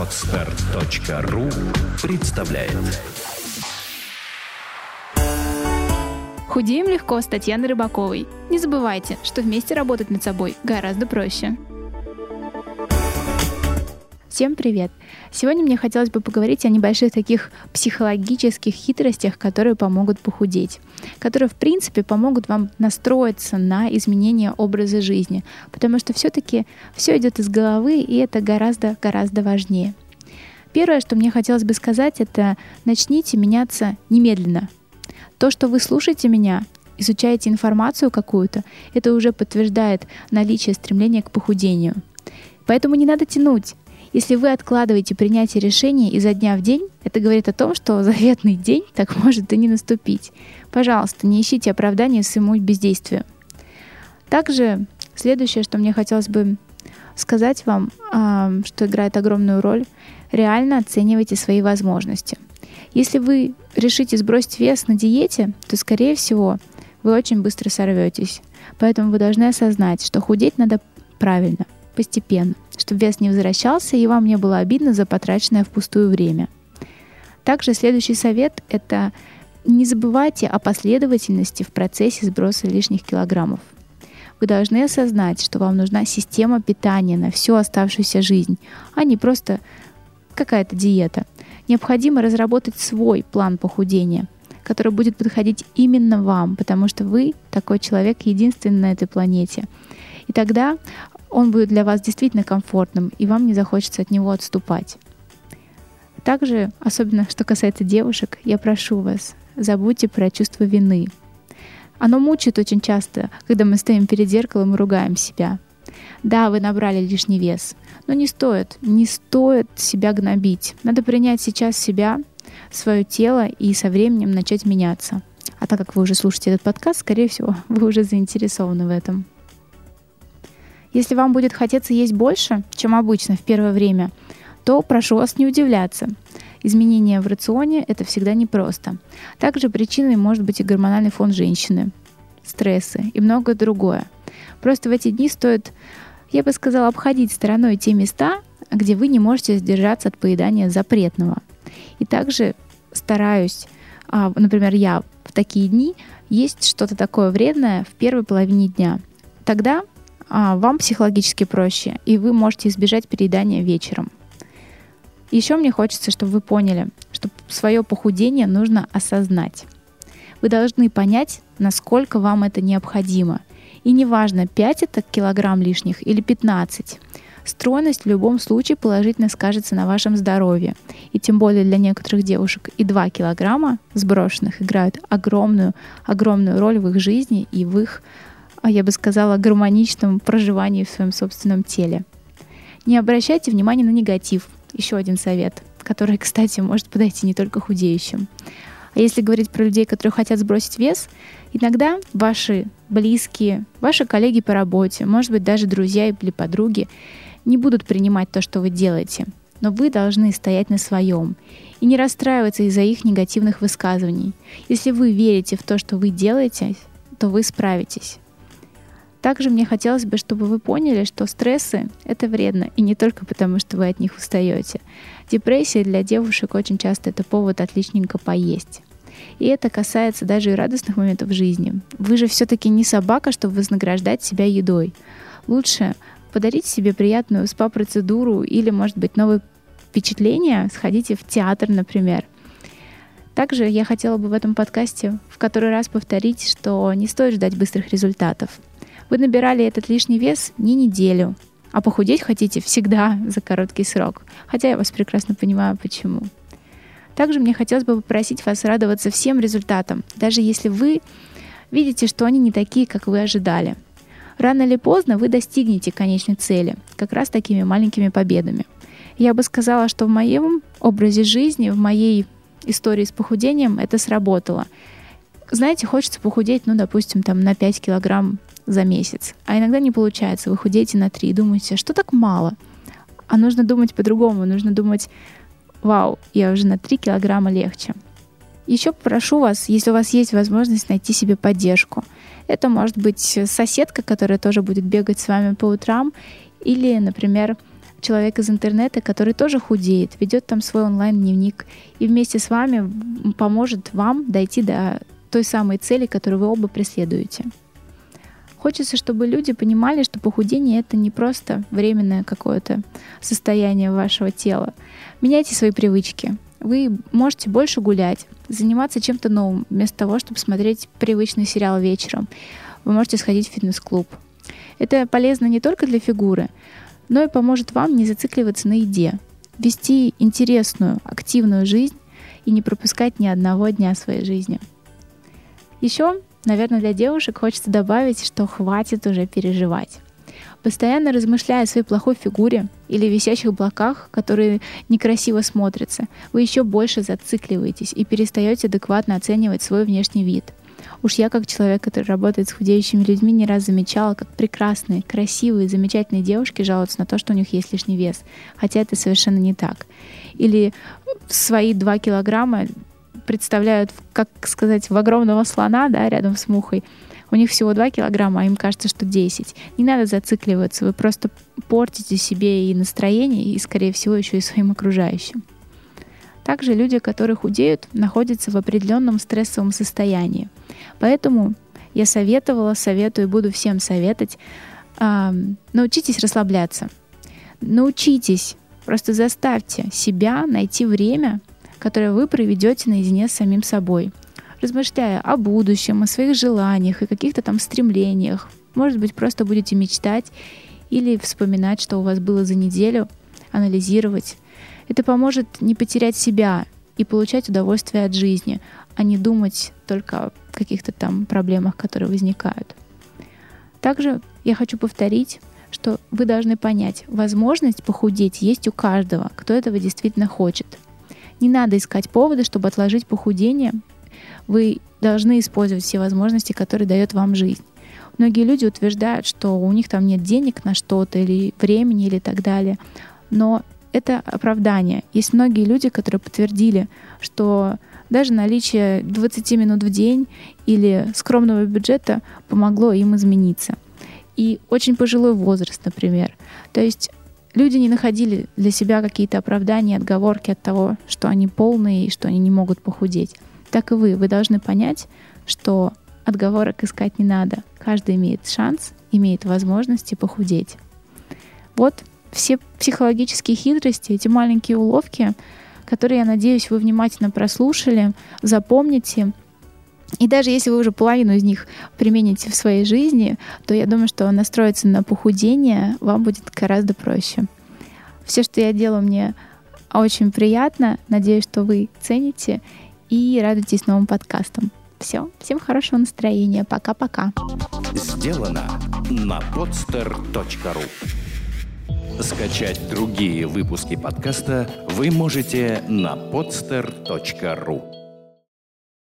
Отстар.ру представляет Худеем легко с Татьяной Рыбаковой. Не забывайте, что вместе работать над собой гораздо проще. Всем привет! Сегодня мне хотелось бы поговорить о небольших таких психологических хитростях, которые помогут похудеть, которые, в принципе, помогут вам настроиться на изменение образа жизни, потому что все-таки все идет из головы, и это гораздо-гораздо важнее. Первое, что мне хотелось бы сказать, это начните меняться немедленно. То, что вы слушаете меня, изучаете информацию какую-то, это уже подтверждает наличие стремления к похудению. Поэтому не надо тянуть. Если вы откладываете принятие решения изо дня в день, это говорит о том, что заветный день так может и не наступить. Пожалуйста, не ищите оправдания своему бездействию. Также следующее, что мне хотелось бы сказать вам, что играет огромную роль, реально оценивайте свои возможности. Если вы решите сбросить вес на диете, то, скорее всего, вы очень быстро сорветесь. Поэтому вы должны осознать, что худеть надо правильно, постепенно чтобы вес не возвращался и вам не было обидно за потраченное впустую время. Также следующий совет – это не забывайте о последовательности в процессе сброса лишних килограммов. Вы должны осознать, что вам нужна система питания на всю оставшуюся жизнь, а не просто какая-то диета. Необходимо разработать свой план похудения, который будет подходить именно вам, потому что вы такой человек единственный на этой планете. И тогда он будет для вас действительно комфортным, и вам не захочется от него отступать. Также, особенно что касается девушек, я прошу вас, забудьте про чувство вины. Оно мучает очень часто, когда мы стоим перед зеркалом и ругаем себя. Да, вы набрали лишний вес, но не стоит, не стоит себя гнобить. Надо принять сейчас себя, свое тело и со временем начать меняться. А так как вы уже слушаете этот подкаст, скорее всего, вы уже заинтересованы в этом. Если вам будет хотеться есть больше, чем обычно в первое время, то прошу вас не удивляться. Изменения в рационе – это всегда непросто. Также причиной может быть и гормональный фон женщины, стрессы и многое другое. Просто в эти дни стоит, я бы сказала, обходить стороной те места, где вы не можете сдержаться от поедания запретного. И также стараюсь, а, например, я в такие дни есть что-то такое вредное в первой половине дня. Тогда вам психологически проще, и вы можете избежать переедания вечером. Еще мне хочется, чтобы вы поняли, что свое похудение нужно осознать. Вы должны понять, насколько вам это необходимо. И неважно, 5 это килограмм лишних или 15. Стройность в любом случае положительно скажется на вашем здоровье. И тем более для некоторых девушек и 2 килограмма сброшенных играют огромную, огромную роль в их жизни и в их а я бы сказала, гармоничном проживании в своем собственном теле. Не обращайте внимания на негатив. Еще один совет, который, кстати, может подойти не только худеющим. А если говорить про людей, которые хотят сбросить вес, иногда ваши близкие, ваши коллеги по работе, может быть, даже друзья или подруги не будут принимать то, что вы делаете. Но вы должны стоять на своем и не расстраиваться из-за их негативных высказываний. Если вы верите в то, что вы делаете, то вы справитесь. Также мне хотелось бы, чтобы вы поняли, что стрессы — это вредно, и не только потому, что вы от них устаете. Депрессия для девушек очень часто это повод отличненько поесть. И это касается даже и радостных моментов жизни. Вы же все-таки не собака, чтобы вознаграждать себя едой. Лучше подарить себе приятную спа-процедуру или, может быть, новые впечатления, сходите в театр, например. Также я хотела бы в этом подкасте в который раз повторить, что не стоит ждать быстрых результатов. Вы набирали этот лишний вес не неделю, а похудеть хотите всегда за короткий срок. Хотя я вас прекрасно понимаю, почему. Также мне хотелось бы попросить вас радоваться всем результатам, даже если вы видите, что они не такие, как вы ожидали. Рано или поздно вы достигнете конечной цели, как раз такими маленькими победами. Я бы сказала, что в моем образе жизни, в моей истории с похудением это сработало. Знаете, хочется похудеть, ну, допустим, там на 5 килограмм за месяц. А иногда не получается, вы худеете на 3 и думаете, что так мало? А нужно думать по-другому, нужно думать, вау, я уже на 3 килограмма легче. Еще попрошу вас, если у вас есть возможность найти себе поддержку. Это может быть соседка, которая тоже будет бегать с вами по утрам, или, например, человек из интернета, который тоже худеет, ведет там свой онлайн-дневник и вместе с вами поможет вам дойти до той самой цели, которую вы оба преследуете. Хочется, чтобы люди понимали, что похудение это не просто временное какое-то состояние вашего тела. Меняйте свои привычки. Вы можете больше гулять, заниматься чем-то новым, вместо того, чтобы смотреть привычный сериал вечером. Вы можете сходить в фитнес-клуб. Это полезно не только для фигуры, но и поможет вам не зацикливаться на еде, вести интересную, активную жизнь и не пропускать ни одного дня своей жизни. Еще Наверное, для девушек хочется добавить, что хватит уже переживать. Постоянно размышляя о своей плохой фигуре или висящих блоках, которые некрасиво смотрятся, вы еще больше зацикливаетесь и перестаете адекватно оценивать свой внешний вид. Уж я, как человек, который работает с худеющими людьми, не раз замечала, как прекрасные, красивые, замечательные девушки жалуются на то, что у них есть лишний вес. Хотя это совершенно не так. Или свои 2 килограмма представляют, как сказать, в огромного слона, да, рядом с мухой. У них всего 2 килограмма, а им кажется, что 10. Не надо зацикливаться, вы просто портите себе и настроение, и, скорее всего, еще и своим окружающим. Также люди, которые худеют, находятся в определенном стрессовом состоянии. Поэтому я советовала, советую и буду всем советовать, э, научитесь расслабляться. Научитесь, просто заставьте себя найти время которое вы проведете наедине с самим собой, размышляя о будущем, о своих желаниях и каких-то там стремлениях. Может быть, просто будете мечтать или вспоминать, что у вас было за неделю, анализировать. Это поможет не потерять себя и получать удовольствие от жизни, а не думать только о каких-то там проблемах, которые возникают. Также я хочу повторить, что вы должны понять, возможность похудеть есть у каждого, кто этого действительно хочет – не надо искать поводы, чтобы отложить похудение. Вы должны использовать все возможности, которые дает вам жизнь. Многие люди утверждают, что у них там нет денег на что-то или времени или так далее. Но это оправдание. Есть многие люди, которые подтвердили, что даже наличие 20 минут в день или скромного бюджета помогло им измениться. И очень пожилой возраст, например. То есть люди не находили для себя какие-то оправдания, отговорки от того, что они полные и что они не могут похудеть. Так и вы. Вы должны понять, что отговорок искать не надо. Каждый имеет шанс, имеет возможности похудеть. Вот все психологические хитрости, эти маленькие уловки, которые, я надеюсь, вы внимательно прослушали, запомните и даже если вы уже половину из них примените в своей жизни, то я думаю, что настроиться на похудение вам будет гораздо проще. Все, что я делаю, мне очень приятно. Надеюсь, что вы цените и радуйтесь новым подкастам. Все, всем хорошего настроения. Пока-пока. Сделано на podster.ru Скачать другие выпуски подкаста вы можете на podster.ru